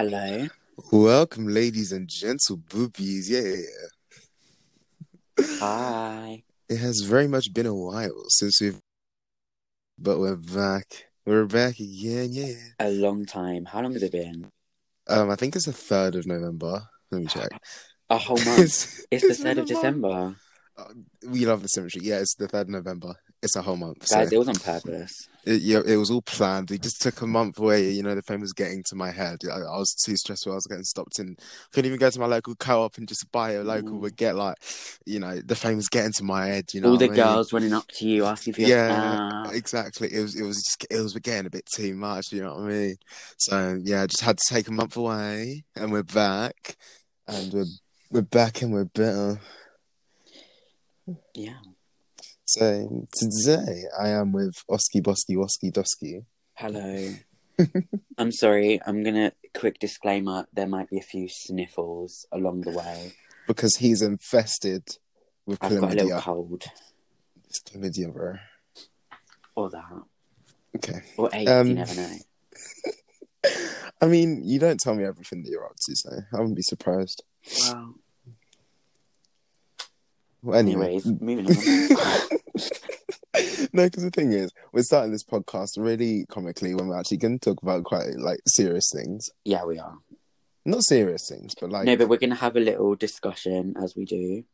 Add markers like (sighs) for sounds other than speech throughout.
Hello. Welcome, ladies and gentle boobies. Yeah, Hi. it has very much been a while since we've, but we're back. We're back again. Yeah. A long time. How long has it been? Um, I think it's the third of November. Let me check. A whole month. (laughs) It's the third of December. We love the symmetry. Yeah, it's the third of November. It's a whole month. So Guys, it was on purpose. it, yeah, it was all planned. We just took a month away. You know, the phone was getting to my head. I, I was too stressed. I was getting stopped in. couldn't even go to my local co-op and just buy a local Would get Like, you know, the phone was getting to my head. You know, All the I mean? girls running up to you asking for your yeah exactly it was it was just it was getting a bit too much you know what i mean so yeah i just had to take a month away and we're back and we're we're back and we're better Yeah. So today i am with oski boski woski doski Hello. (laughs) I'm sorry. I'm gonna quick disclaimer. There might be a few sniffles along the way. because he's infested with I've got a little cold, it's chlamydia bro or that, okay or AIDS. Um, you never know. (laughs) i mean you don't tell me everything that you're up to so i wouldn't be surprised Well, well, anyway anyways, moving on. (laughs) no, because the thing is, we're starting this podcast really comically when we're actually going to talk about quite like serious things. yeah, we are. Not serious things, but like no, but we're gonna have a little discussion as we do.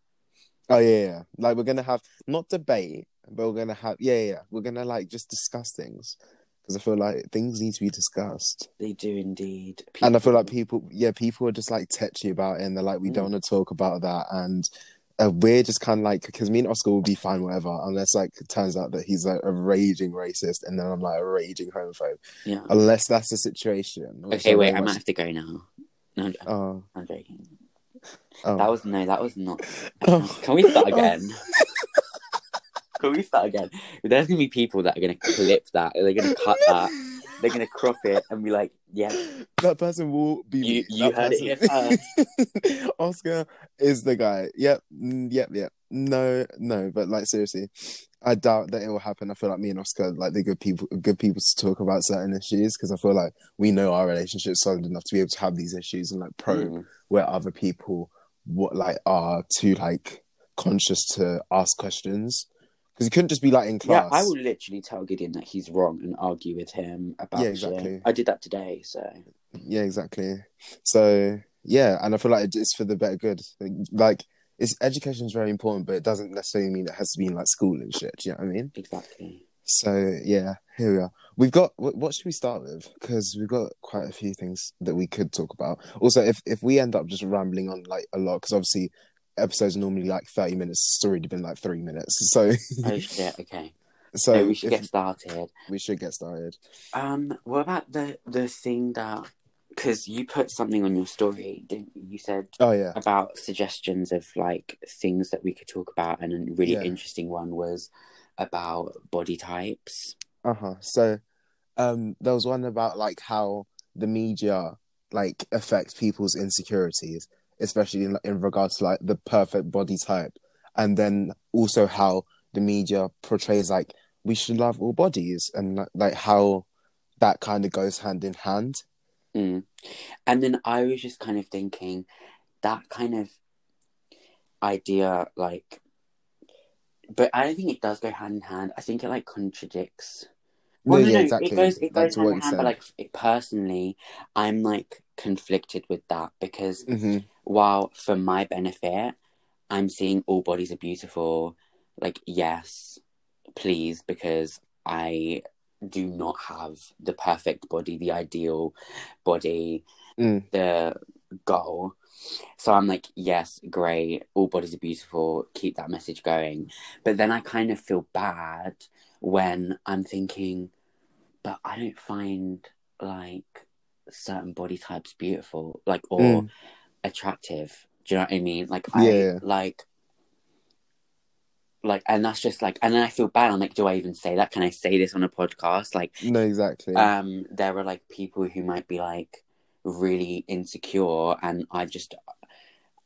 oh yeah, yeah, like we're gonna have not debate, but we're gonna have yeah, yeah, we're gonna like just discuss things because I feel like things need to be discussed, They do indeed. and I feel like people, yeah, people are just like touchy about it, and they're like, we Mm. don't want to talk about that, and. Uh, we're just kind of like because me and Oscar will be fine, whatever, unless like it turns out that he's like a raging racist, and then I'm like a raging homophobe. Yeah. unless that's the situation. Okay, wait. I might have to go now. No, Oh, I'm joking. oh. That was no. That was not. (laughs) Oh. Can we start again? (laughs) Can we start again? There's gonna be people that are gonna clip that. They're gonna cut that. They're gonna crop it and be like, "Yeah, that person will be. You- me. you That heard it person- (laughs) Oscar is the guy. Yep, mm, yep, yep. No, no, but like seriously, I doubt that it will happen. I feel like me and Oscar, like the good people, good people to talk about certain issues because I feel like we know our relationship solid enough to be able to have these issues and like probe mm, where other people what like are too like conscious to ask questions because you couldn't just be like in class. yeah." I will literally tell Gideon that he's wrong and argue with him about Yeah, shit. exactly. I did that today, so Yeah, exactly. So yeah, and I feel like it's for the better good. Like, it's education is very important, but it doesn't necessarily mean it has to be in like school and shit. Do you know what I mean? exactly. So yeah, here we are. We've got what, what should we start with? Because we've got quite a few things that we could talk about. Also, if if we end up just rambling on like a lot, because obviously episodes normally like thirty minutes. It's already been like three minutes, so Oh (laughs) shit. Okay. so we should get started. we should get started. Um, what about the the thing that? Because you put something on your story, didn't you? You said Oh yeah, about suggestions of like things that we could talk about, and a really Yeah. interesting one was about body types. Uh huh. So, um, there was one about like how the media like affects people's insecurities, especially in, in regards to like the perfect body type, and then also how the media portrays like we should love all bodies, and like, how that kind of goes hand in hand. Mm. And then I was just kind of thinking that kind of idea, like, but I don't think it does go hand in hand. I think it like contradicts. Well, no, yeah, no, exactly. it goes it goes hand in hand. But like it, personally, I'm like conflicted with that because hmm while for my benefit, I'm seeing all bodies are beautiful. Like, yes, please, because I do not have the perfect body, the ideal body, Mm. the goal. So I'm like, yes, great, all bodies are beautiful, keep that message going. But then I kind of feel bad when I'm thinking, but I don't find like certain body types beautiful, like, or Mm. Attractive. Do you know what I mean? Like I Yeah. like like and that's just like and then I feel bad. I'm like, do I even say that? Can I say this on a podcast? Like No, exactly. um there are like people who might be like really insecure and I just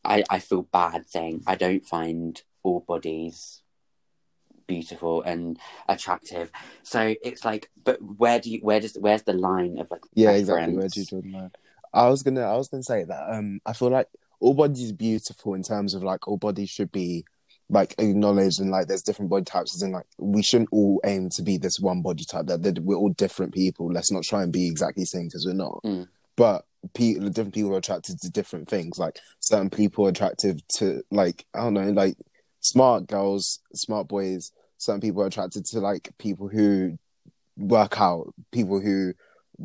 I I feel bad saying I don't find all bodies beautiful and attractive. So it's like but where do you where does where's the line of like yeah, exactly. Where do you draw the line? I was gonna I was gonna say that um I feel like all bodies beautiful in terms of like all bodies should be like acknowledged and like there's different body types and like we shouldn't all aim to be this one body type that, that we're all different people. Let's not try and be exactly the same because we're not. Mm. but people different people are attracted to different things. Like certain people are attractive to like i don't know like smart girls smart boys. Certain people are attracted to like people who work out people who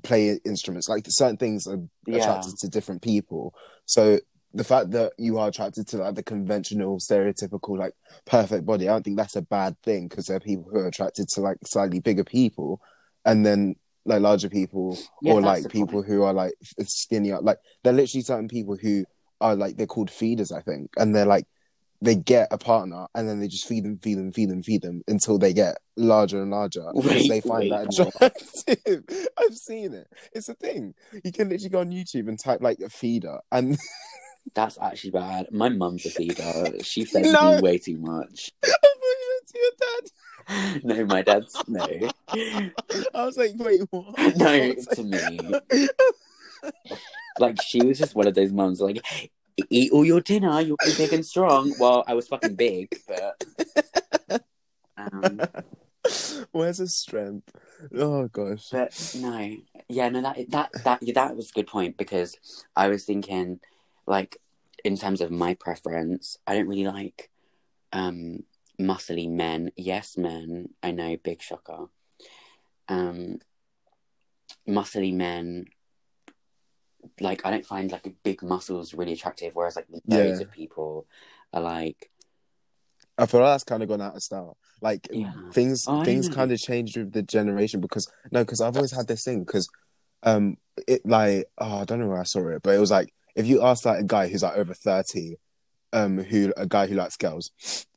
play instruments like certain things are Yeah. attracted to different people so the fact that you are attracted to like the conventional stereotypical like perfect body i don't think that's a bad thing because there are people who are attracted to like slightly bigger people and then like larger people Yeah, or like people point. who are like skinnier like they're literally certain people who are like they're called feeders i think and they're like they get a partner and then they just feed them feed them feed them feed them until they get larger and larger because they find wait, that attractive (laughs) i've seen it it's a thing you can literally go on youtube and type like a feeder and (laughs) That's actually bad. My mum's a feeder. She (laughs) fed No. me way too much. I thought you to your dad. No, my dad's no. I was like, wait, what? No, to like- me. Like she was just one of those mums like eat all your dinner, you'll be big and strong. Well, I was fucking big, but um, Where's his strength? Oh gosh. but no. Yeah, no that that that yeah, that was a good point because I was thinking like in terms of my preference, I don't really like um muscly men. Yes, men. I know, big shocker. Um muscly men like I don't find like big muscles really attractive, whereas like loads Yeah. of people are like I feel like that's kind of gone out of style. Like Yeah. things, Oh, things kind of changed with the generation because no, because I've always had this thing because, um, it like oh I don't know where I saw it, but it was like if you ask like a guy who's like over thirty, um, who a guy who likes girls,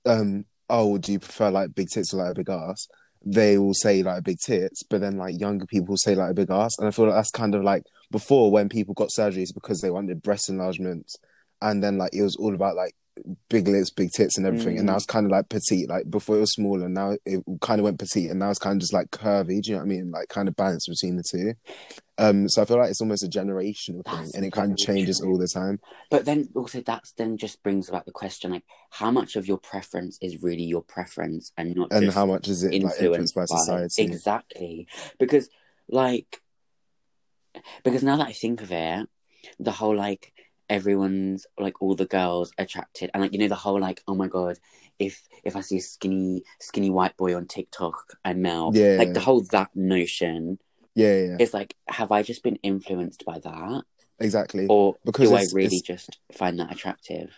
um, oh, do you prefer like big tits or like a big ass? They will say like big tits, but then like younger people say like a big ass, and I feel like that's kind of like before when people got surgeries because they wanted breast enlargements, and then like it was all about like big lips, big tits, and everything. Mm. And now it's kind of like petite. Like before it was small, and now it kind of went petite, and now it's kind of just like curvy. Do you know what I mean? Like kind of balance between the two. Um, so I feel like it's almost a generational thing, and it kind of changes all the time. But then also that's then just brings about the question like how much of your preference is really your preference and not And how much is it like influenced influenced by society? exactly because like because now that I think of it, the whole like everyone's like all the girls attracted and like you know the whole like oh my god if if I see a skinny skinny white boy on TikTok I'm male Yeah. like the whole that notion Yeah, yeah, yeah. is like have I just been influenced by that exactly. or Because do I really it's- just find that attractive?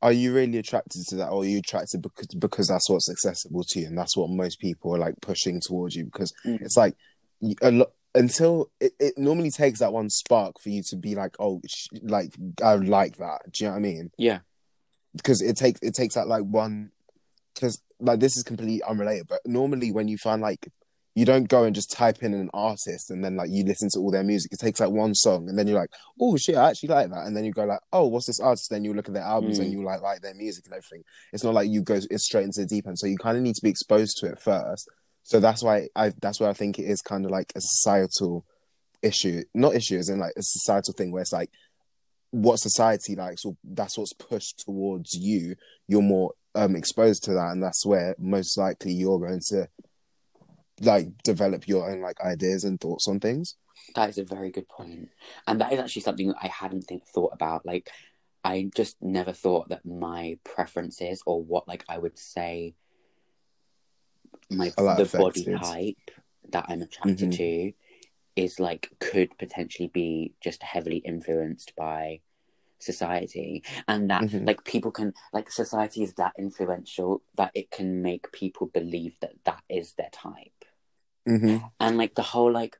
Are you really attracted to that, or are you attracted because because that's what's accessible to you, and that's what most people are like pushing towards you? Because Mm. it's like a lot until it, it normally takes that one spark for you to be like, oh, sh- like I like that. Do you know what I mean? Yeah. Because it takes it takes that like one. Because like this is completely unrelated, but normally when you find like you don't go and just type in an artist and then like you listen to all their music. It takes like one song and then you're like, oh shit, I actually like that. And then you go like, oh, what's this artist? Then you look at their albums Mm. and you like like their music and everything. It's not like you go it's straight into the deep end. So you kind of need to be exposed to it first. So that's why I that's why I think it is kind of like a societal issue, not issue, as in like a societal thing where it's like what society likes, or that's what's pushed towards you. You're more um exposed to that, and that's where most likely you're going to like develop your own like ideas and thoughts on things. That is a very good point, and that is actually something that I hadn't think, thought about. Like, I just never thought that my preferences or what like I would say my the body type that I'm attracted Mhm. to is like could potentially be just heavily influenced by society and that Mhm. like people can like society is that influential that it can make people believe that that is their type Mm-hmm. and like the whole like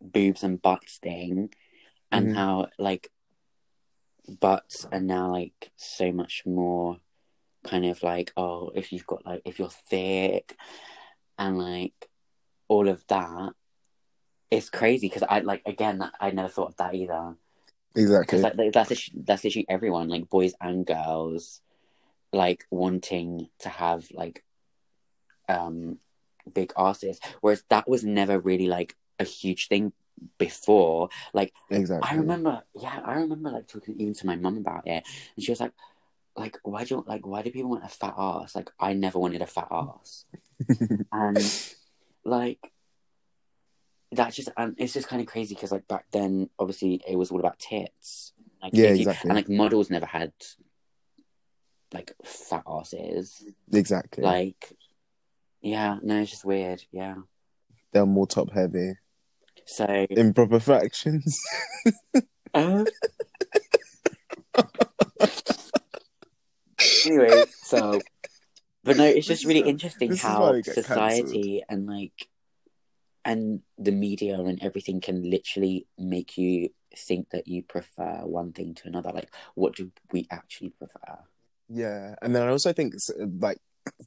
boobs and butts thing and Mhm. how like butts are now like so much more kind of like oh if you've got like if you're thick and like all of that it's crazy because i like again i never thought of that either Exactly. like that's issue, that's issue everyone like boys and girls like wanting to have like um big asses whereas that was never really like a huge thing before. Like exactly. I remember, yeah, I remember like talking even to my mum about it, and she was like, like why do you like why do people want a fat ass? Like I never wanted a fat ass, (laughs) and like that's just and it's just kind of crazy because like back then obviously it was all about tits. Like, Yeah, you- exactly. and like models never had like fat asses. exactly. Like, yeah, no, it's just weird. Yeah. They're more top heavy. So, Improper fractions. (laughs) uh... (laughs) anyway, so, but no, it's just really interesting this is why how society and like, and the media and everything can literally make you think that you prefer one thing to another. Like, what do we actually prefer? Yeah, and then I also think like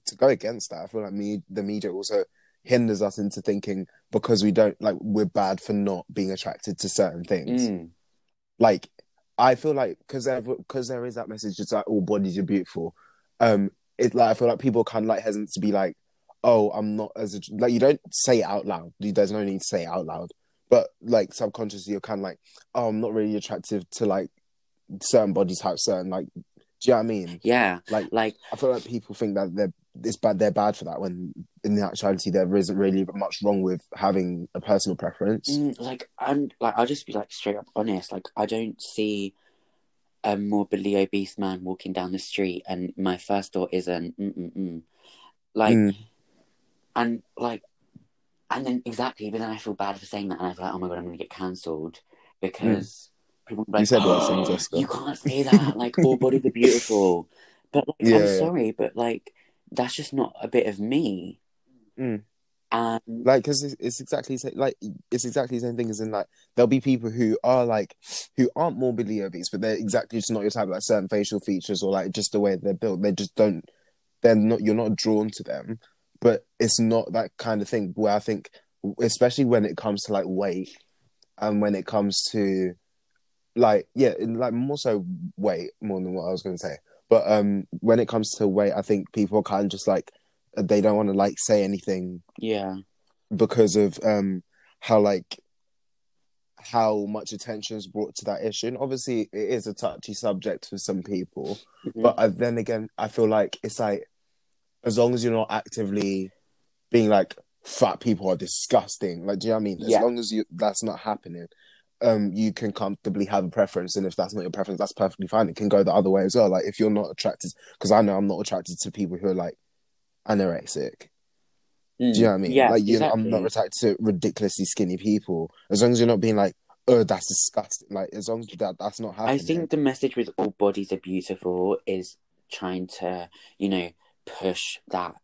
to go against that, I feel like me the media also hinders us into thinking because we don't like we're bad for not being attracted to certain things. Mm, Like I feel like because there because there is that message, it's like all bodies are beautiful. Um, it's like I feel like people kind of like hesitant to be like, oh, I'm not as a, like you don't say it out loud. There's no need to say it out loud, but like subconsciously you're kind of like, oh, I'm not really attractive to like certain body types, certain like. Do you know what I mean? yeah, Like like I feel like people think that they're it's bad they're bad for that when in the actuality there isn't really much wrong with having a personal preference. Mm, like I'm like I'll just be like straight up honest. Like I don't see a morbidly obese man walking down the street, and my first thought isn't mm mm mm. Like Mm, and like, and then exactly, but then I feel bad for saying that, and I feel like oh my god, I'm gonna get cancelled because people will be You like, said oh, Jessica." you can't say that. Like all bodies are beautiful, (laughs) but like, Yeah, I'm sorry, but like that's just not a bit of me. Mm. And like because it's, it's exactly the same, like it's exactly the same thing as in like there'll be people who are like who aren't morbidly obese but they're exactly just not your type like certain facial features or like just the way they're built they just don't they're not you're not drawn to them but it's not that kind of thing where I think especially when it comes to like weight and when it comes to like yeah like more so weight more than what I was going to say but um when it comes to weight I think people are kind of just like they don't want to like say anything yeah, because of um how like how much attention is brought to that issue and obviously it is a touchy subject for some people Mhm. but I, then again i feel like it's like as long as you're not actively being like fat people are disgusting like do you know what i mean as Yeah. long as you that's not happening um you can comfortably have a preference and if that's not your preference that's perfectly fine it can go the other way as well like if you're not attracted because i know i'm not attracted to people who are like anorexic Mm. do you know what I mean? Yeah, like you know, exactly. I'm not attracted to ridiculously skinny people. As long as you're not being like, oh, that's disgusting. Like as long as that that's not happening. I think the message with all bodies are beautiful is trying to, you know, push that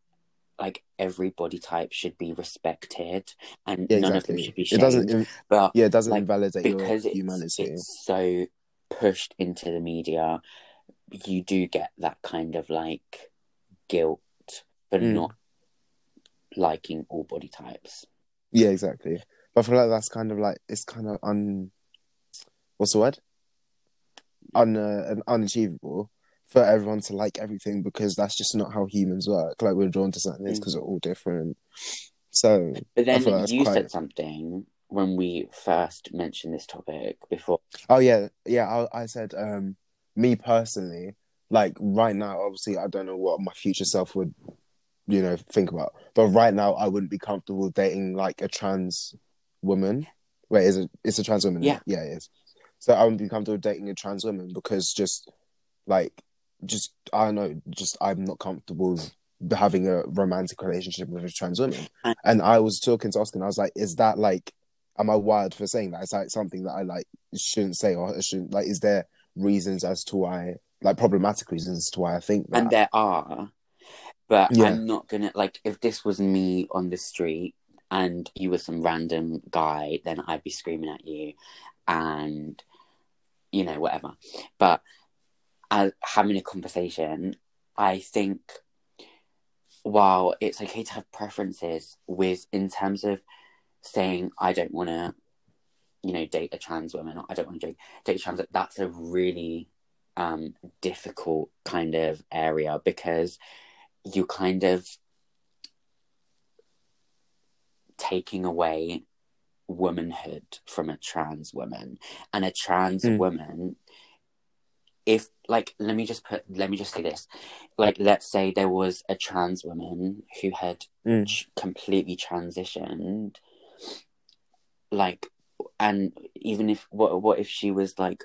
like every body type should be respected and yeah, none of them should be It doesn't. but Yeah, it doesn't like, invalidate your because it's, humanity. it's so pushed into the media, you do get that kind of like guilt for Mm. not liking all body types. Yeah, exactly. But I feel like that's kind of like it's kind of un. What's the word? Un uh, unachievable for everyone to like everything because that's just not how humans work. Like we're drawn to certain things Mm. because we're all different. So But then like you quite- said something when we first mentioned this topic before. Oh yeah, yeah. I, I said, um, me personally, like right now, obviously, I don't know what my future self would, you know, think about. But right now, I wouldn't be comfortable dating like a trans woman. Wait, is it? It's a trans woman. isn't Yeah. yeah, it is. So I wouldn't be comfortable dating a trans woman because just like, just I don't know, just I'm not comfortable with having a romantic relationship with a trans woman. And- And I was talking to Oscar, and I was like, is that like am I wired for saying that? Is that something that I like shouldn't say or shouldn't like? Is there reasons as to why, like problematic reasons as to why I think that? And there are, but Yeah. I'm not gonna like if this was me on the street and you were some random guy, then I'd be screaming at you, and you know whatever. But as having a conversation, I think while it's okay to have preferences with in terms of saying I don't want to, you know, date a trans woman or I don't want to date, trans. That's a really um, difficult kind of area because you kind of taking away womanhood from a trans woman and a trans Mm. woman if like let me just put let me just say this like let's say there was a trans woman who had Mm. ch- completely transitioned like and even if what what if she was like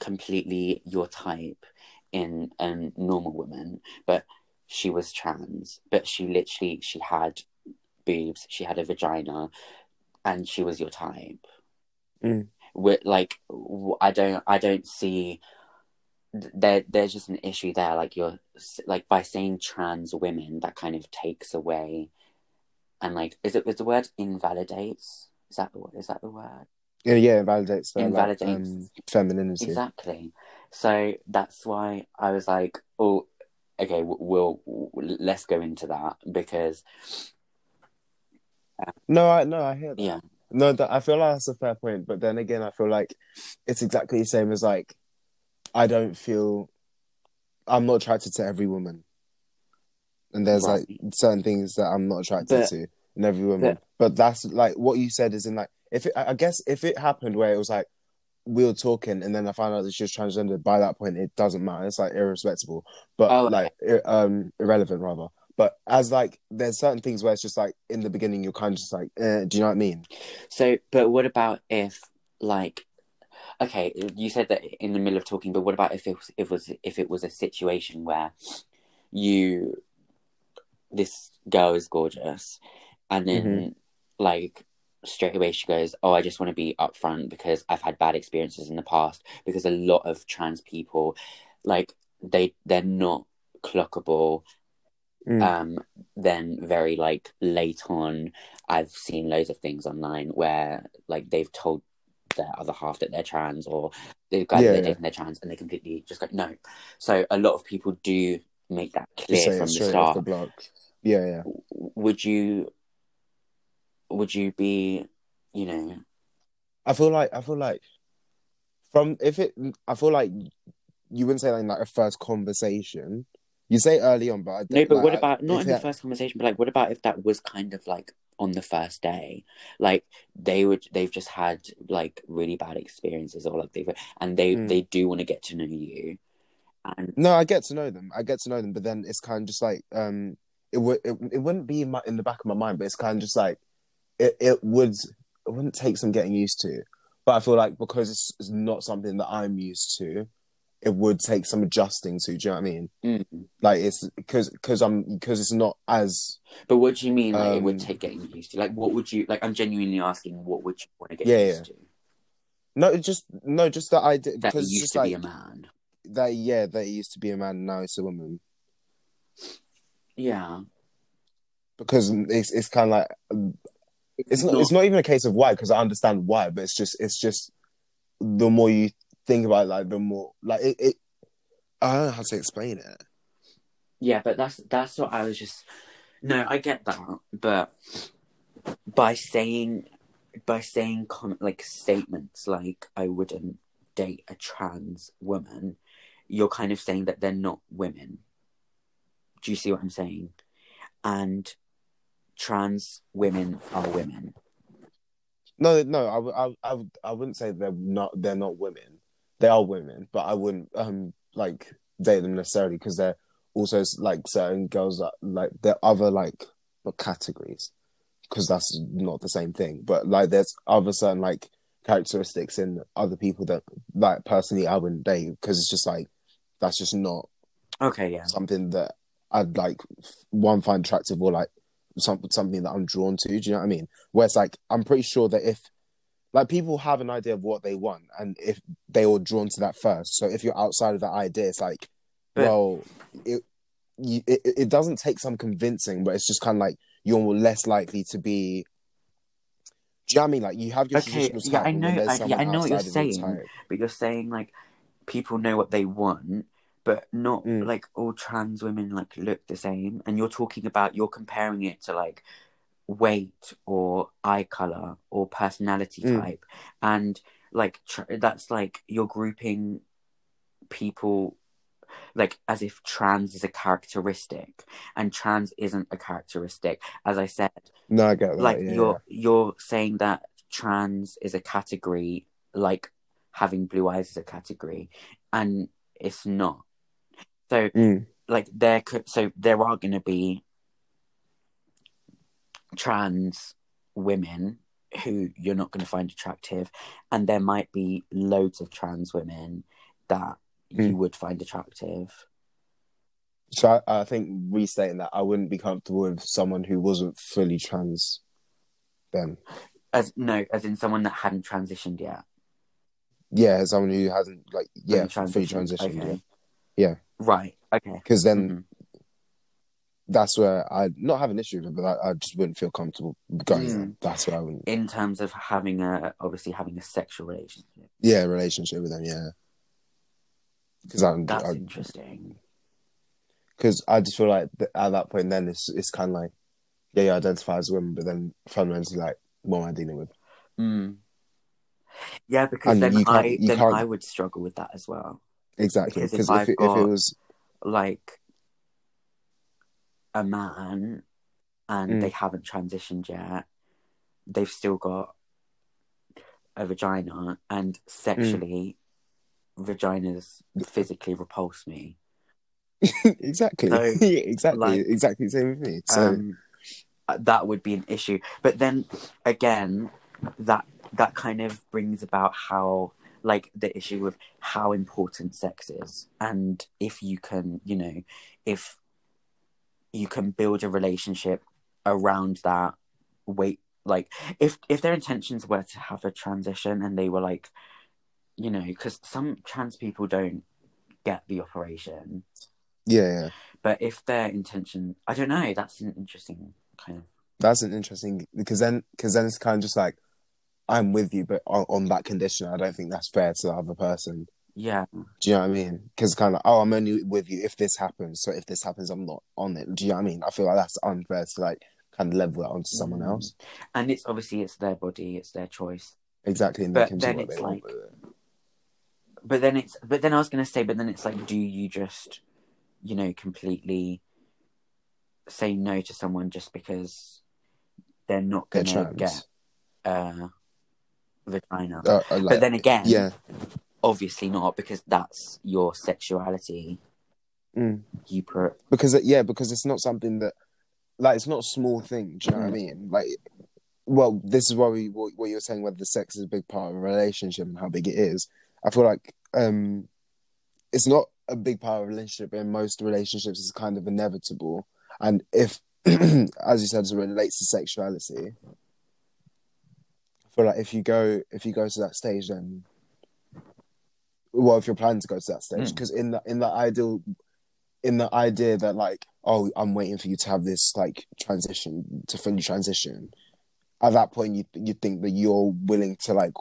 completely your type in a normal woman but she was trans but she literally she had boobs she had a vagina and she was your type Mm. With, like i don't i don't see there there's just an issue there like you're like by saying trans women that kind of takes away and like is it was the word invalidates is that the word? is that the word Yeah, yeah, invalidates their like, Invalidates. um, femininity. exactly so that's why i was like oh okay w- we'll, let's go into that because No, I no, I hear that. yeah No, that I feel like that's a fair point, but then again, I feel like it's exactly the same as like I don't feel I'm not attracted to every woman, and there's Right. like certain things that I'm not attracted But- to in every woman. But, that's like what you said is in like if it, I guess if it happened where it was like we were talking and then I found out that she was transgender, by that point it doesn't matter. It's like irrespectable, but Oh, like ir- um irrelevant rather. But as like there's certain things where it's just like in the beginning you're kind of just like, eh, do you know what I mean? So, but what about if, like, okay, you said that in the middle of talking, but what about if it was, if it was if it was a situation where you, this girl is gorgeous, and then like straight away she goes, "Oh, I just want to be upfront because I've had bad experiences in the past because a lot of trans people, like they they're not clockable Mm. um then very like late on i've seen loads of things online where like they've told their other half that they're trans or the guy Yeah, that they're yeah. dating they're trans and they completely just go no so a lot of people do make that clear from the start the block. Yeah, yeah. would you would you be you know I feel like I feel like from if it I feel like you wouldn't say that in like a first conversation. You say early on, but I no but like, what about not in the first conversation but like what about if that was kind of like on the first day like they would they've just had like really bad experiences or like they've and they Mm. they do want to get to know you and No, I get to know them. I get to know them, but then it's kind of just like um, it would it, it wouldn't be in, my, in the back of my mind, but it's kind of just like it it would it wouldn't take some getting used to. But I feel like because it's, it's not something that I'm used to, it would take some adjusting to. Do you know what I mean? Mm. Like it's because because I'm because it's not as but what do you mean like it would Um, take getting used to like what would you like i'm genuinely asking what would you want to get Yeah, used to no just no just that idea that it's used just to like be a man that yeah that he used to be a man now it's a woman yeah because it's it's kind of like um, it's not, it's not even a case of why because I understand why, but it's just it's just the more you think about it, like the more like it, it. I don't know how to explain it. Yeah, but that's that's what I was just. No, I get that, but by saying by saying com- like statements like I wouldn't date a trans woman, you're kind of saying that they're not women. Do you see what I'm saying? And trans women are women. No, no, I, I, I, I wouldn't say they're not they're not women. They are women, but I wouldn't um like date them necessarily because they're also like certain girls that like they're other like not categories because that's not the same thing. But like there's other certain like characteristics in other people that like personally I wouldn't date because it's just like that's just not Okay, yeah. something that I'd like one find attractive or like some, something that I'm drawn to. Do you know what I mean? Where it's like I'm pretty sure that if like people have an idea of what they want and if they were drawn to that first. So if you're outside of that idea, it's like, well, it, you, it it doesn't take some convincing, but it's just kind of like you're more less likely to be. Do you know what I mean? Like you have your Okay, traditional yeah, I know- I- yeah, I know what you're your saying. But you're saying like people know what they want, but not Mm. like all trans women like look the same. And you're talking about you're comparing it to like weight or eye color or personality Mm. type, and like tr- that's like you're grouping people like as if trans is a characteristic and trans isn't a characteristic as i said No, I get that. like yeah, you're you're saying that trans is a category like having blue eyes is a category and it's not so Mm. like there could so there are going to be trans women who you're not going to find attractive and there might be loads of trans women that you Mm. would find attractive So I, I think restating that, I wouldn't be comfortable with someone who wasn't fully trans. Then, as no as in someone that hadn't transitioned yet yeah, someone who hasn't like yeah Fully fully transitioned, transitioned. okay. Yeah, right okay because then Mhm. That's where I not have an issue with it, but I, I just wouldn't feel comfortable going. Mm. That's where I wouldn't. in terms of having a obviously having a sexual relationship Yeah, relationship with them. Yeah, because I'm that's I, interesting because I just feel like at that point, then it's it's kind of like, yeah, you identify as a woman, but then fundamentally, like, what am I dealing with? mm. yeah because And then i then can't- i would struggle with that as well Exactly, Because if if, if it was, like a man and Mm. they haven't transitioned yet, they've still got a vagina, and sexually, vaginas physically repulse me. (laughs) exactly, So, (laughs) exactly, like, exactly the same with me. So um, that would be an issue. But then again, that that kind of brings about how like the issue of how important sex is and if you can you know if you can build a relationship around that wait like if if their intentions were to have a transition and they were like you know because some trans people don't get the operation yeah, yeah, but if their intention i don't know that's an interesting kind of that's an interesting because then because then it's kind of just like I'm with you, but on, on that condition, I don't think that's fair to the other person. Yeah Do you know what I mean? Because kind of, oh, I'm only with you if this happens. So if this happens, I'm not on it. Do you know what I mean? I feel like that's unfair to like kind of level that onto someone Mm. else. and it's obviously it's their body it's their choice Exactly, and they But then it's like- but then it's but then i was going to say but then it's like do you just you know completely say no to someone just because they're not going to trans. get uh vagina Uh, uh, like- but then again yeah, obviously not because that's your sexuality Mm. you put because it- yeah, because it's not something that like it's not a small thing. Do you know what I Mm. mean? Like, well, this is why we what, what you're saying whether the sex is a big part of a relationship and how big it is. I feel like um, it's not a big part of a relationship. In most relationships, it's kind of inevitable. And if, (clears throat) as you said, as it relates to sexuality, I feel like if you go if you go to that stage, then well, if you're planning to go to that stage, Mm. because in the in the ideal in the idea that like oh i'm waiting for you to have this like transition to fully transition at that point you you think that you're willing to like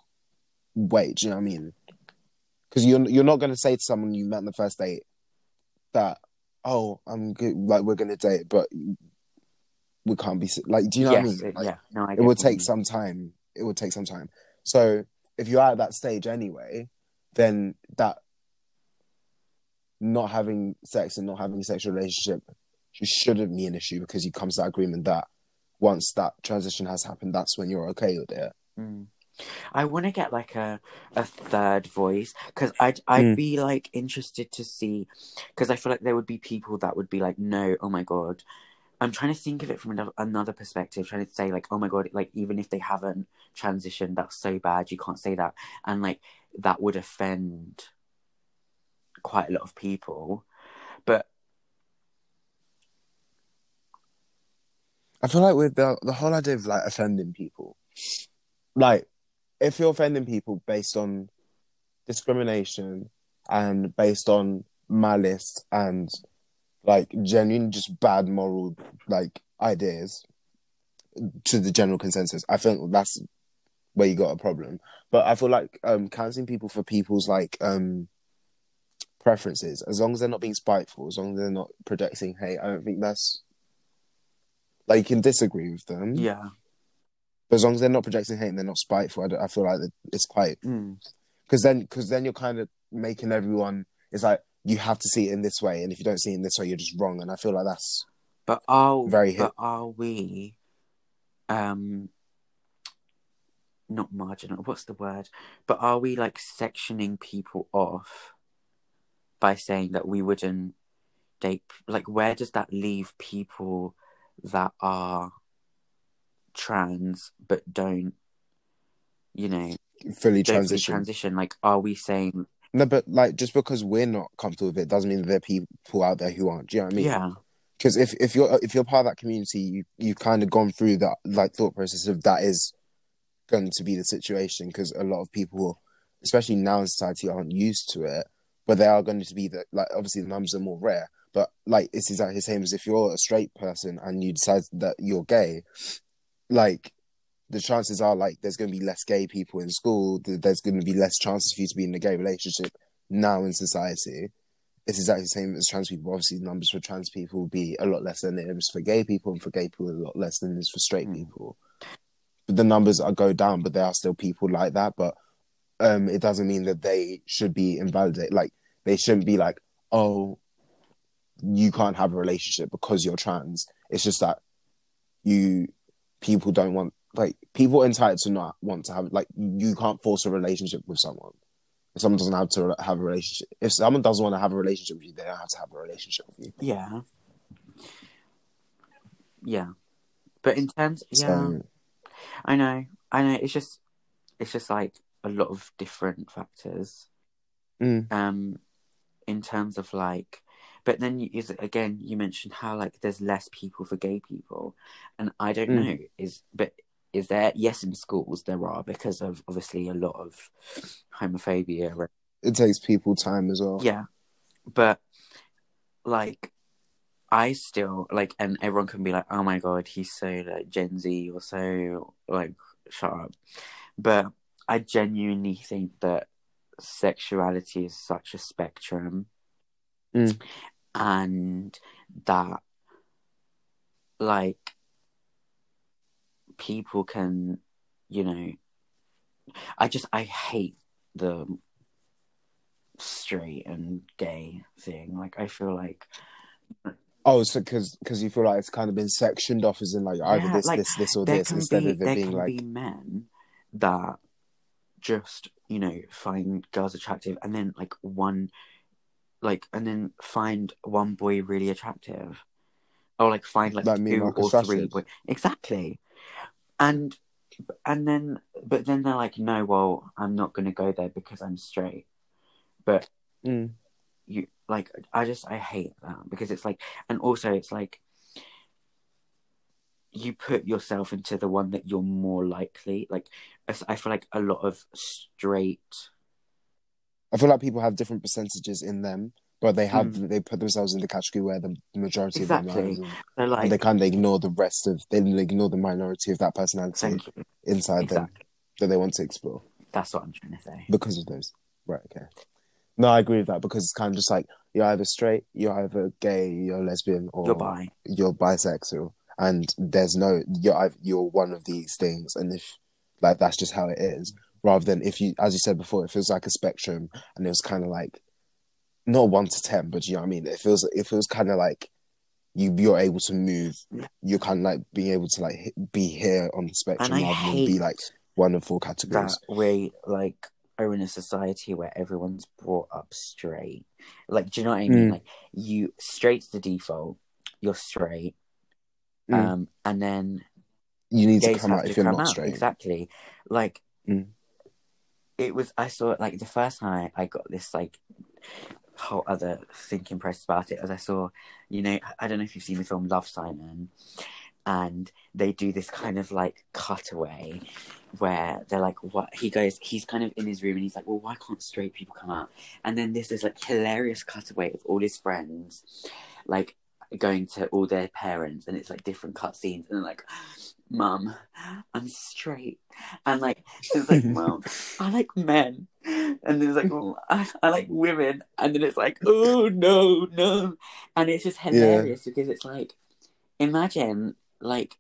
wait do you know what i mean because you're you're not going to say to someone you met on the first date that oh i'm good like we're going to date but we can't be like do you know yes what i mean it- Like, yeah no I it would take some time. It would take some time. So if you're at that stage anyway, then that not having sex and not having a sexual relationship shouldn't be an issue because you come to that agreement that once that transition has happened, that's when you're okay with it. Mm. I want to get like a a third voice because I'd I'd Mm. be like interested to see because I feel like there would be people that would be like, no, oh my god. I'm trying to think of it from another, another perspective, trying to say like, oh my god, like even if they haven't transitioned, that's so bad. You can't say that, and like that would offend quite a lot of people. But I feel like with the the whole idea of like offending people, like if you're offending people based on discrimination and based on malice and like genuine just bad moral like ideas to the general consensus, I think that's where you got a problem. But I feel like um counseling people for people's like um preferences, as long as they're not being spiteful, as long as they're not projecting hate, I don't think that's like you can disagree with them. yeah, But as long as they're not projecting hate and they're not spiteful, I, don't- I feel like it's quite mm. because then because then you're kind of making everyone it's like you have to see it in this way, and if you don't see it in this way, you're just wrong. And I feel like that's but are Very but are we um not marginal. What's the word? But are we like sectioning people off by saying that we wouldn't date? Like, where does that leave people that are trans but don't, you know, fully transition. transition? Like, are we saying, No, but like just because we're not comfortable with it doesn't mean that there are people out there who aren't. Do you know what I mean? yeah, Because if, if you're if you're part of that community, you you've kind of gone through that like thought process of that is going to be the situation. Because a lot of people, especially now in society, aren't used to it. But they are going to be the like obviously the numbers are more rare. But like it's exactly the same as if you're a straight person and you decide that you're gay, like the chances are like there's going to be less gay people in school. There's going to be less chances for you to be in a gay relationship now in society. It's exactly the same as trans people. Obviously, the numbers for trans people will be a lot less than it is for gay people, and for gay people, a lot less than it is for straight Mm. people. The numbers are go down, but there are still people like that. But um, it doesn't mean that they should be invalidated. Like they shouldn't be like, oh, you can't have a relationship because you're trans. It's just that you people don't want like people are entitled to not want to have like you can't force a relationship with someone. If someone doesn't have to have a relationship, if someone doesn't want to have a relationship with you, they don't have to have a relationship with you. yeah, yeah. But in terms, yeah, So I know, I know. It's just, it's just like a lot of different factors. mm, Um, in terms of like, but then you, again, you mentioned how like there's less people for gay people, and I don't Mm. know is but is there? Yes, in schools there are because of obviously a lot of homophobia. it takes people time as well. Yeah, but like. I still like, and everyone can be like, "Oh my god, he's so like Gen Z or so like shut up," but I genuinely think that sexuality is such a spectrum, Mm. and that like people can, you know, I just I hate the straight and gay thing. Like I feel like Oh, so because because you feel like it's kind of been sectioned off as in like either Yeah, this, like, this, this, or this instead be of it there being can like be men that just you know find girls attractive and then like one like and then find one boy really attractive or like find like Like two or three Rashford. boy exactly and and then but then they're like no well i'm not going to go there because i'm straight but Mm. You like i just i hate that because it's like and also it's like you put yourself into the one that you're more likely like I- feel like a lot of straight I feel like people have different percentages in them, but they have Mm. they put themselves in the category where the majority Exactly. of them are, and, they're and they kind of ignore the rest of they ignore the minority of that personality inside them that they want to explore that's what i'm trying to say because of those. Right. Okay. No, I agree with that because it's kind of just like you're either straight, you're either gay, you're lesbian, or you're bi you're bisexual, and there's no you're you're one of these things, and if like that's just how it is. Rather than if you, as you said before, it feels like a spectrum, and it was kind of like not one to ten, but you know what I mean. It feels it feels kind of like you you're able to move. You're kind of like being able to like be here on the spectrum and rather than be like one of four categories. that we like are in a society where everyone's brought up straight like do you know what i mean Mm. like you straight's the default you're straight Mm. um and then You need to come out to if you're not out straight. exactly like Mm. it was i saw it like the first time i got this like whole other thinking process about it as i saw you know i don't know if you've seen the film love simon and they do this kind of like cutaway where they're like what he goes he's kind of in his room and he's like well why can't straight people come out and then there's this like hilarious cutaway of all his friends like going to all their parents and it's like different cut scenes and they're like mum i'm straight. And like it's like (laughs) well i like men. And then it's like well, I, I like women. And then it's like oh no no. And it's just hilarious because it's like imagine like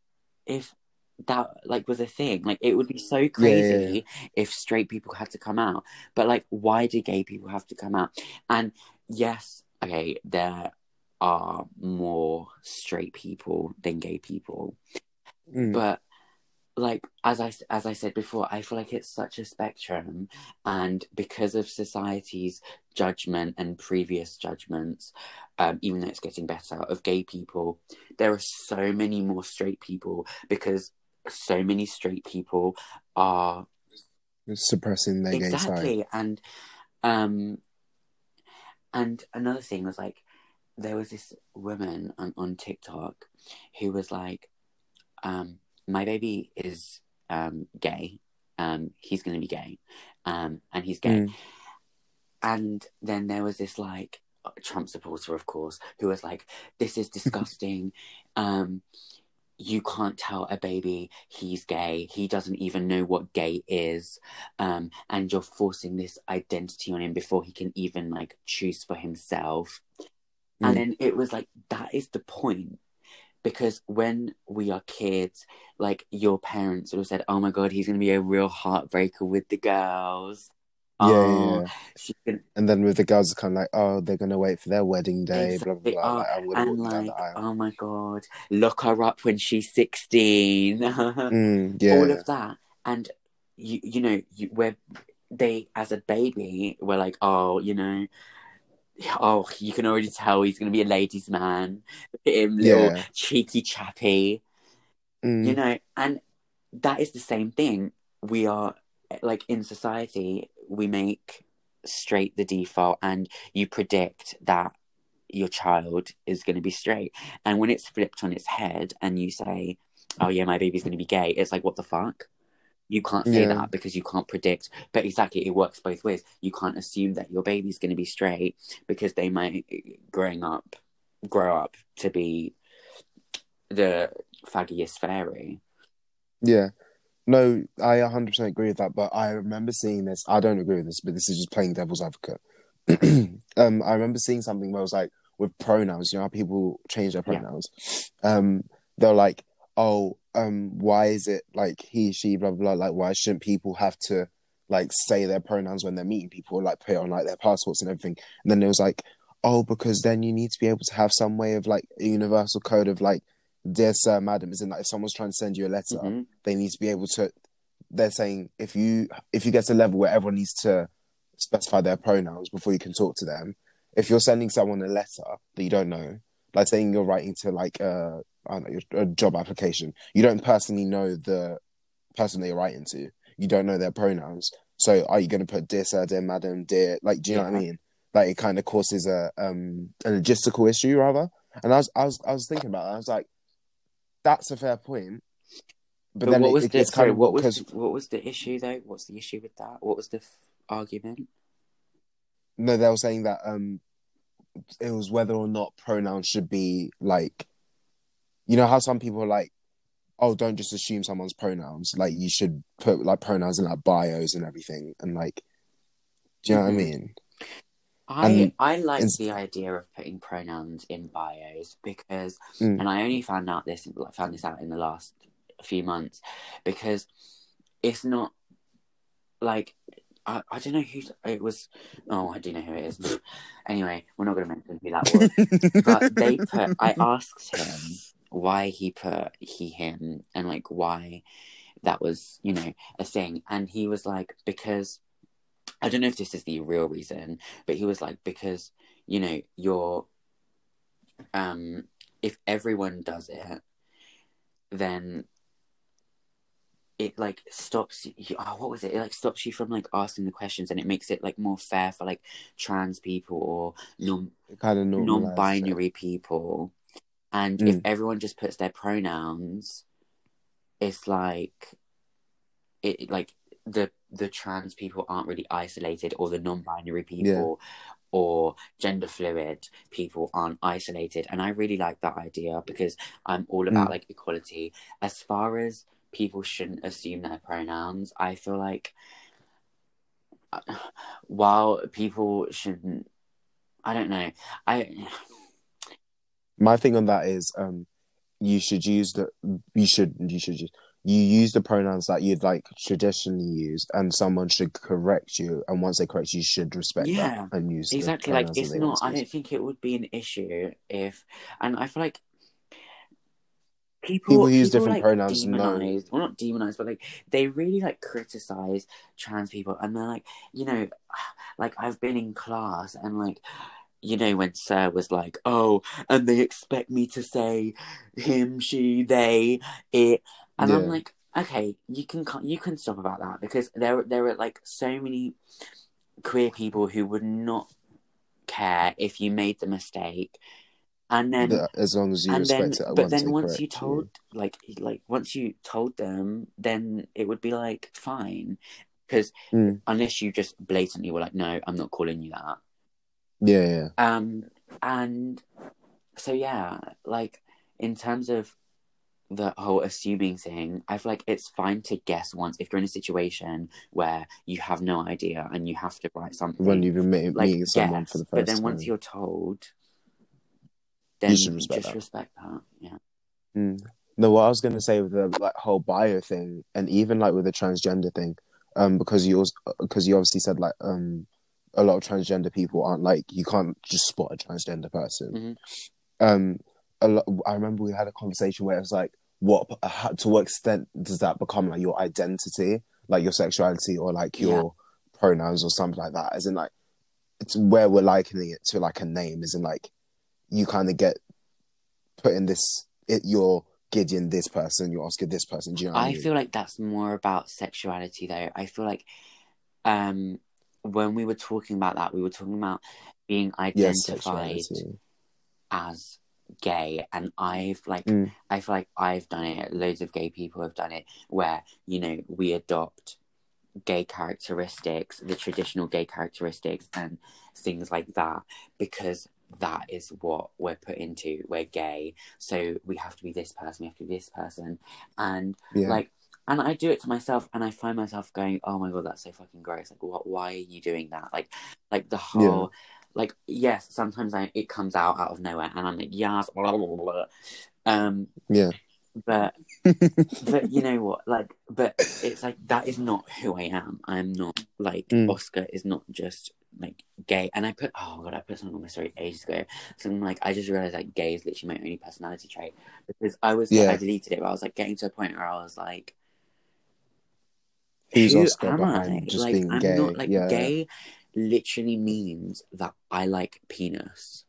if that like was a thing. Like it would be so yeah, crazy if straight people had to come out. But like why do gay people have to come out? And yes okay there are more straight people than gay people. Mm. but like as I as I said before, I feel like it's such a spectrum, and because of society's judgment and previous judgments, um, even though it's getting better of gay people, there are so many more straight people because so many straight people are suppressing their gay side. exactly and um and another thing was like there was this woman on, on tiktok who was like um my baby is um gay um he's gonna be gay um and he's gay Mm. and then there was this like trump supporter of course who was like this is (laughs) disgusting um you can't tell a baby he's gay. He doesn't even know what gay is. Um and you're forcing this identity on him before he can even like choose for himself. Mm. and then it was like that is the point. Because when we are kids like your parents would have said oh my god he's gonna be a real heartbreaker with the girls Yeah, yeah, oh gonna And then with the girls, kind of like, oh, they're gonna wait for their wedding day, blah Exactly. blah. Blah. Oh, like, and like oh my god look her up when she's 16 (laughs) Mm, yeah, all of that. And you you know you where they as a baby were like oh you know oh you can already tell he's going to be a ladies man him little Yeah. cheeky chappy. Mm, you know and that is the same thing. We are like in society we make straight the default and you predict that your child is going to be straight and when it's flipped on its head and you say oh yeah my baby's going to be gay it's like what the fuck you can't say Yeah. that because you can't predict but exactly it works both ways you can't assume that your baby's going to be straight because they might eh, growing up grow up to be the faggiest fairy yeah. No, I 100% agree with that. But I remember seeing this. I don't agree with this, but this is just playing devil's advocate. (clears throat) um, I remember seeing something where it was like with pronouns. You know how people change their Yeah. pronouns. Um, they're like, oh, um, why is it like he, she, blah blah. blah? Like, why shouldn't people have to like say their pronouns when they're meeting people, or, like put it on like their passports and everything? And then it was like, oh, because then you need to be able to have some way of like a universal code of like, dear sir, madam. Is in that if someone's trying to send you a letter Mhm. they need to be able to they're saying if you if you get to a level where everyone needs to specify their pronouns before you can talk to them if you're sending someone a letter that you don't know like saying you're writing to like a, I don't know, a job application you don't personally know the person that you're writing to you don't know their pronouns so are you going to put dear sir dear madam dear like do you know what i mean like it kind of causes a um a logistical issue rather and i was i was i was thinking about that i was like that's a fair point but, But, then what it, was the gets sorry, kind of what was the, what was the issue though? What's the issue with that? What was the f- argument? no, they were saying that um, it was whether or not pronouns should be like, you know how some people are like, oh, don't just assume someone's pronouns. Like you should put like pronouns in like bios and everything, and like, do you know Mhm. what I mean? I And I like it's- the idea of putting pronouns in bios because, Mm. and I only found out this found this out in the last few months because it's not like I, I don't know who it was. Oh, I do know who it is. (laughs) anyway, we're not going to mention who that was. but they put i (laughs) asked him why he put he him and like why that was you know a thing and he was like because i don't know if this is the real reason but he was like because you know you're um if everyone does it then it like stops you oh, what was it? It like stops you from like asking the questions and it makes it like more fair for like trans people or non kind of non-binary people. And if Mm. everyone just puts their pronouns it's like it like the the trans people aren't really isolated or the non-binary people or gender fluid people aren't isolated. And i really like that idea because i'm all about Mm. like equality. As far as people shouldn't assume their pronouns i feel like (sighs) while people shouldn't i don't know. I My thing on that is, um, you should use the you should you should use you use the pronouns that you'd like traditionally use, and someone should correct you, and once they correct you, you should respect Yeah, that and use exactly like it's not i don't think it would be an issue if and i feel like people, People use people, different like, pronouns. Demonized, well, not demonized, but like they really like criticize trans people, and they're like, you know, (sighs) like I've been in class and like. You know, when Sir was like, oh, and they expect me to say him, she, they, it. And I'm like, okay, you can you can stop about that because there there are like so many queer people who would not care if you made the mistake, and then as long as you and then respect it, but once then once you told like like once you told them, then it would be like fine. Because Mm. unless you just blatantly were like, no, I'm not calling you that. Yeah, yeah, Um, and so yeah, like in terms of the whole assuming thing, I feel like it's fine to guess once if you're in a situation where you have no idea and you have to write something. when you've been meeting, like meeting someone guess, for the first time. but then time. once you're told, then You should respect just that. respect that. Yeah. Mm. No, what I was gonna say with the like whole bio thing, and even like with the transgender thing, um, because you also because you obviously said like um, a lot of transgender people aren't like you can't just spot a transgender person. Mhm. Um, a lot. I remember we had a conversation where it was like, what how, to what extent does that become like your identity, like your sexuality or like your pronouns or something like that? As in like, it's where we're likening it to like a name, as in like, you kind of get put in this it you're Gideon this person, you're Oscar this person. Do you know what I, I mean? feel like that's more about sexuality though. I feel like um when we were talking about that, we were talking about being identified sexuality. as gay and I've like Mm. I feel like I've done it, loads of gay people have done it where, you know, we adopt gay characteristics, the traditional gay characteristics and things like that because that is what we're put into. We're gay, so we have to be this person, we have to be this person. And Yeah, like and I do it to myself and I find myself going, Oh my god, that's so fucking gross. Like what why are you doing that? Like like the whole like yes, sometimes I it comes out out of nowhere and I'm like, yes, blah, blah, blah, blah. um yeah, but (laughs) but you know what like but it's like that is not who i am i'm not like Mm. oscar is not just like gay and i put oh god i put something on my story ages ago something like i just realized like gay is literally my only personality trait because i was Yeah. i deleted it but i was like getting to a point where i was like who's who Oscar am I? just like, being I'm gay? not like yeah, gay literally means that I like penis.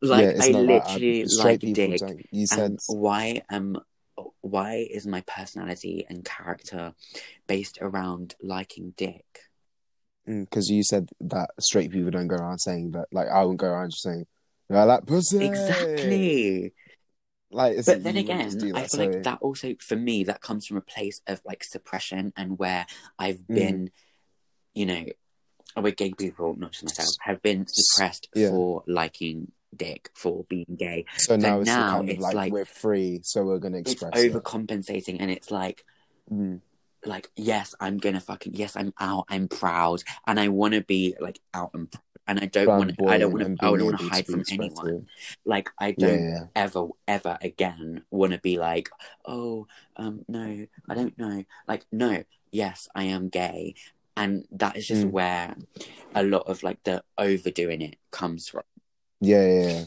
Like yeah, I literally like, I, like dick. You said why am why is my personality and character based around liking dick? because you said that straight people don't go around saying that. Like I wouldn't go around just saying, "I like pussy." Exactly. Like, But then you wouldn't just again, do I feel like that also for me that comes from a place of like suppression and where I've Mm. been, you know, where gay people, not just myself, have been suppressed Yeah. for liking dick, for being gay. So now it's now kind of it's like, like- we're free, so we're gonna It's express it. overcompensating and it's like Mm. like yes, I'm gonna fucking yes, I'm out, I'm proud, and I want to be like out and proud, and I don't want I don't want to I don't want to hide from anyone. Like I don't yeah, ever ever again want to be like oh um no I don't know like no yes I am gay and that is just Mm. where a lot of like the overdoing it comes from yeah, yeah. yeah.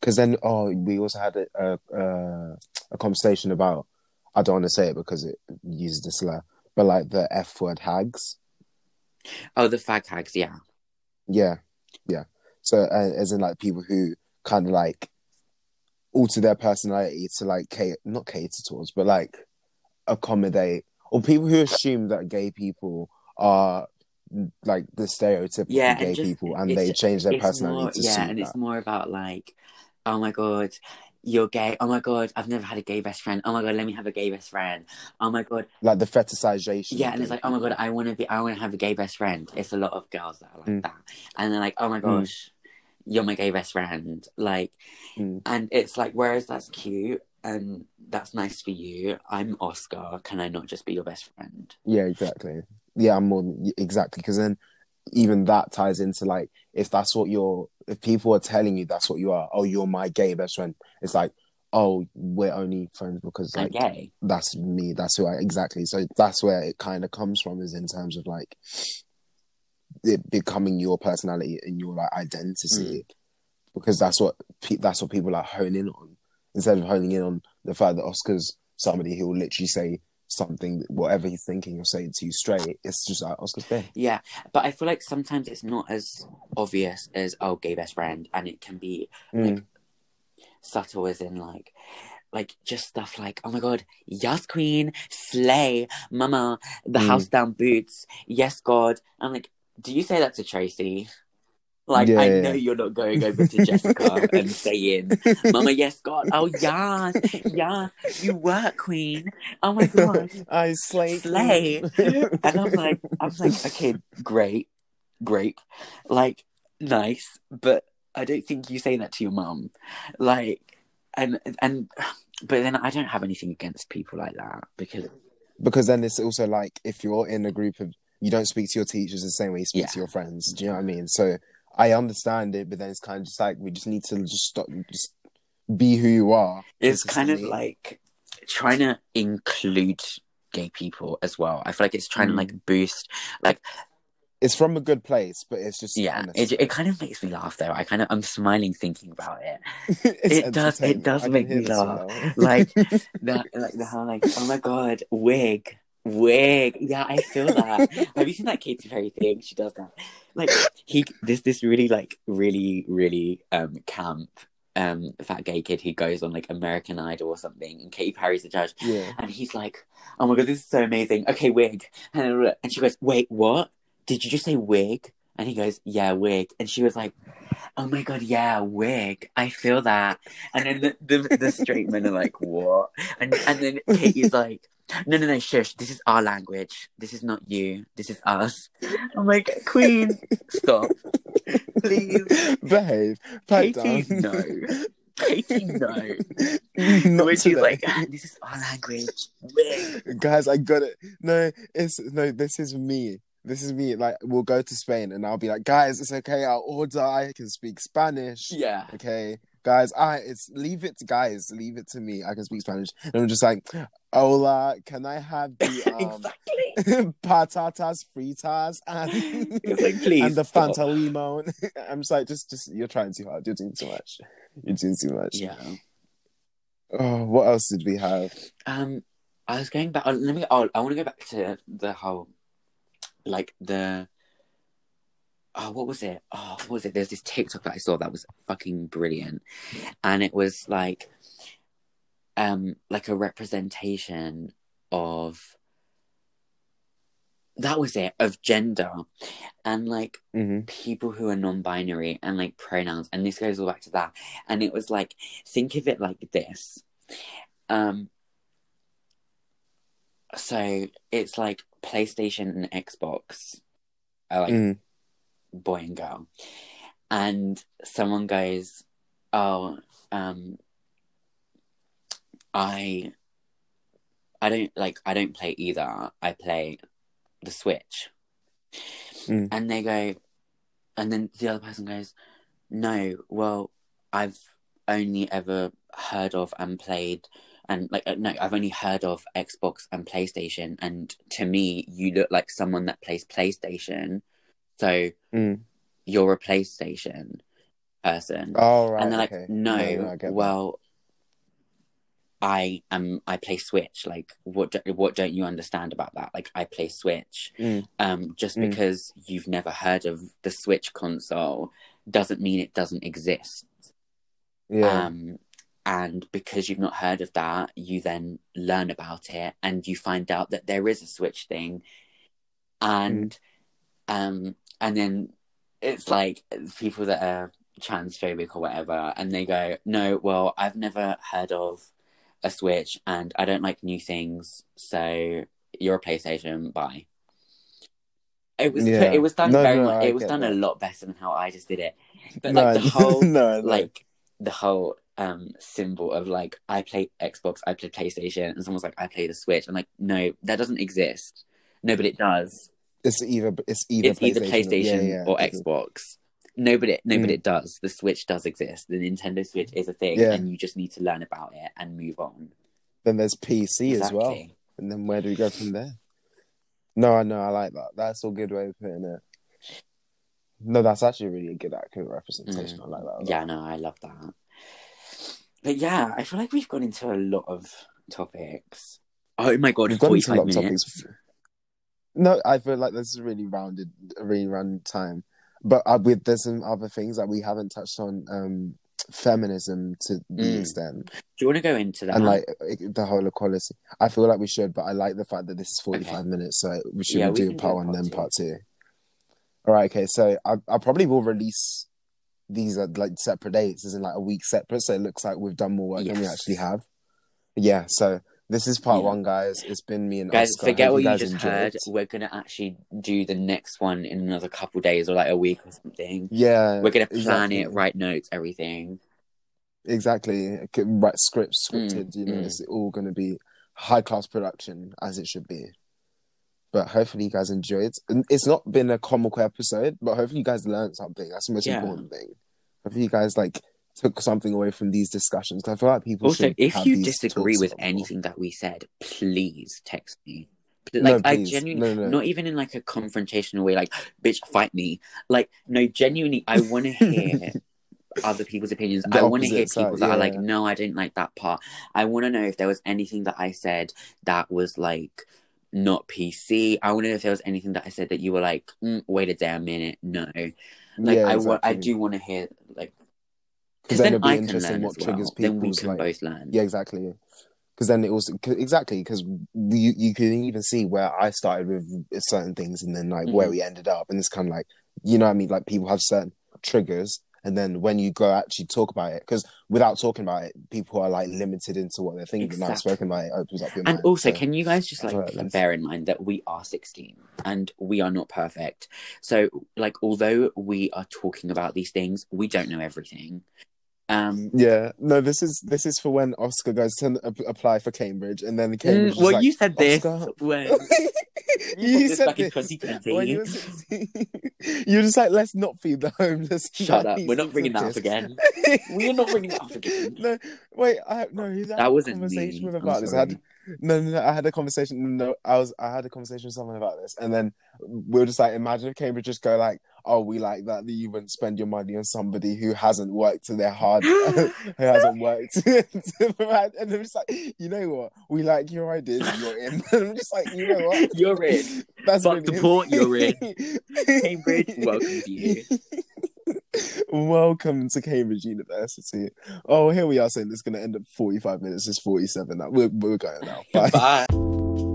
Because then, oh, we also had a, a a a conversation about. I don't want to say it because it uses the slur, but like the F word hags. oh the fag hags yeah Yeah, yeah. So uh, as in like people who kind of like alter their personality to like cater, not cater towards, but like accommodate, or people who assume that gay people are like the stereotypical Yeah, gay just- people, and they change their personality more yeah and that. it's more about like oh my god you're gay oh my god I've never had a gay best friend oh my god let me have a gay best friend oh my god Like the fetishization. Yeah, and it's like, oh my god, I want to be, I want to have a gay best friend. It's a lot of girls that are like Mm. that, and they're like, oh my gosh, you're my gay best friend. Like, Mm. and it's like, whereas that's cute and that's nice for you. I'm Oscar. Can I not just be your best friend? Yeah, exactly. Yeah, I'm more than, exactly because then even that ties into like if that's what you're, if people are telling you that's what you are, oh, you're my gay best friend. It's like, oh, we're only friends because like that's me. That's who I exactly. So that's where it kind of comes from, is in terms of like it becoming your personality and your like identity, mm. because that's what pe- that's what people are honing on. Instead of honing in on the fact that Oscar's somebody who will literally say something, whatever he's thinking, he'll say it to you straight. It's just like Oscar's gay. Yeah, but I feel like sometimes it's not as obvious as oh, gay best friend, and it can be Mm. like subtle as in like like just stuff like oh my god yes queen slay mama the Mm. house down boots yes god i'm like do you say that to tracy like Yeah, i know yeah. you're not going over to jessica and saying mama yes god oh yes yes you work queen oh my god (laughs) I slay. Slay. (laughs) and i'm like i was (laughs) like okay great great like nice but i don't think you say that to your mum like and and (sighs) but then i don't have anything against people like that because because then it's also like if you're in a group of you don't speak to your teachers the same way you speak Yeah. to your friends. Do you know what I mean? So I understand it, but then it's kind of just like we just need to just stop, just be who you are. it's kind of like trying to include gay people as well. I feel like it's trying to Mm. like boost like it's from a good place, but it's just yeah it, it kind of makes me laugh though. I kind of i'm smiling thinking about it. (laughs) It does- it does I make me laugh. Like, (laughs) that like the whole like oh my god wig wig. Yeah i feel that. Have you seen that katy perry thing? She does that. Like he this this really like really really um camp um fat gay kid who goes on like american idol or something and katy perry's the judge. Yeah. and he's like oh my god this is so amazing. Okay wig. And, and she goes wait what? Did you just say wig? And he goes yeah wig. And she was like oh my god yeah wig i feel that and then the, the, the straight men are like what and and then katy's like no no no shush this is our language this is not you this is us i'm like queen stop please Behave. Katy down. no katy no Not she's today. like ah, this is our language wig guys, I got it. No, it's no. This is me. This is me. Like we'll go to Spain, and I'll be like, guys, it's okay. I'll order. I can speak Spanish. yeah Okay, guys. I it's leave it, to guys. Leave it to me. I can speak Spanish. And I'm just like, hola. Can I have the (laughs) um, exactly (laughs) patatas fritas and It's like, please and the. Fanta limon? (laughs) I'm just like, just just you're trying too hard. You're doing too much. You're doing too much. yeah Oh, what else did we have? Um, I was going back. Oh, let me. Oh, I want to go back to the whole, like the. Oh, what was it? Oh, what was it? There's this TikTok that I saw that was fucking brilliant, and it was like, um, like a representation of. That was it of gender, and like hmm people who are non-binary and like pronouns and this goes all back to that and it was like think of it like this um so it's like playstation and xbox are like Mm. boy and girl and someone goes oh um i i don't like i don't play either i play the switch Mm. and they go and then the other person goes no well i've only ever heard of and played and like uh, no i've only heard of xbox and playstation and to me you look like someone that plays playstation so Mm. you're a playstation person Oh right. and they're like okay. no, I get that. well i am i play switch like what do, what don't you understand about that like i play switch Mm. um just Mm. because you've never heard of the switch console doesn't mean it doesn't exist yeah. um and because you've not heard of that you then learn about it and you find out that there is a switch thing. And um and then it's like people that are transphobic or whatever and they go no well i've never heard of a switch and i don't like new things so you're a playstation bye. It was Yeah. it was done No, very no, much it was done a lot better than how i just did it. But no, like the (laughs) whole no. like the whole um symbol of like I play Xbox, I play PlayStation, and someone's like I play the Switch. I'm like, no, that doesn't exist. No, but it does. it's either it's either it's either PlayStation yeah, yeah, or Xbox. No, but it no, but Mm. it does. The Switch does exist. The Nintendo Switch is a thing, Yeah. and you just need to learn about it and move on. Then there's PC as well, and then where do we go from there? No, I know, I like that. That's a good way of putting it. No, that's actually a really good accurate representation. I like that. a. Mm. Yeah, no, I love that. But yeah, I feel like we've gone into a lot of topics. Oh my god, We've gone into a lot forty-five of minutes. topics. No, I feel like this is really rounded, a really rounded time. But uh, with there's some other things that we haven't touched on. Um, feminism to the Mm. extent, Do you want to go into that? and like the whole equality. I feel like we should, but I like the fact that this is forty five minutes, so we should Yeah, do can part do one part then two. part two. All right, okay. So I, I probably will release these are like separate dates, in like a week separate, so it looks like we've done more work than we actually have. Yeah. So this is part Yeah. one, guys. It's been me and Guys, Oscar. forget what you guys just enjoyed. heard. We're gonna actually do the next one in another couple days or like a week or something. Yeah, We're gonna plan exactly. it, write notes, everything. Exactly. Write scripts, scripted. Mm, you know, mm. it's all going to be high class production as it should be. But hopefully you guys enjoyed. And It's not been a comical episode, but hopefully you guys learned something. That's the most Yeah. important thing. Hopefully you guys like took something away from these discussions. 'cause I feel like people Also, if you disagree with anything that we said, please text me. Like No, I genuinely, No, no. not even in like a confrontational way, like bitch, fight me. Like no, genuinely, I want to (laughs) hear other people's opinions. The I want to hear opposite side, people that are like, no, I didn't like that part. I want to know if there was anything that I said that was like not PC. I want to know if there was anything that I said that you were like, mm, wait a damn minute, no. Like yeah, I want, I do want to hear like. Because then then, it'll be I can learn what as well. triggers Then we can like- both learn. Yeah, exactly. Because then it also exactly because you you can even see where I started with certain things and then like where Mhm. we ended up, and it's kind of like you know what I mean. Like people have certain triggers, and then when you go actually talk about it, because without talking about it, people are like limited into what they're thinking. But now spoken about it opens up your And mind. also, so- can you guys just like like bear in mind that we are 16 and we are not perfect. So, like, although we are talking about these things, we don't know everything. Um, yeah, no, this is this is for when Oscar goes to apply for Cambridge, and then Cambridge. mm, well, like, you said this when (laughs) (laughs) you, you, said this back in 2020. You were you're just like, let's not feed the homeless. (laughs) Shut up. We're not bringing that up again. (laughs) We are not bringing that up again. no, wait. I no. Who's had That wasn't conversation me. with about this. I had no, no, no. I had a conversation. No, I was. I had a conversation with someone about this, and then we were just like, imagine if Cambridge just go like, oh, we like that. That you wouldn't spend your money on somebody who hasn't worked to their hard, (laughs) (gasps) who hasn't worked. (laughs) And I'm just like, you know what? We like your ideas. You're in. (laughs) And I'm just like, you know what? You're in. That's Fuck the port, you're in. Cambridge, welcome to you. Welcome to Cambridge University. Oh, here we are saying this is going to end up 45 minutes. It's 47 now. We're, we're going now. Bye. Bye.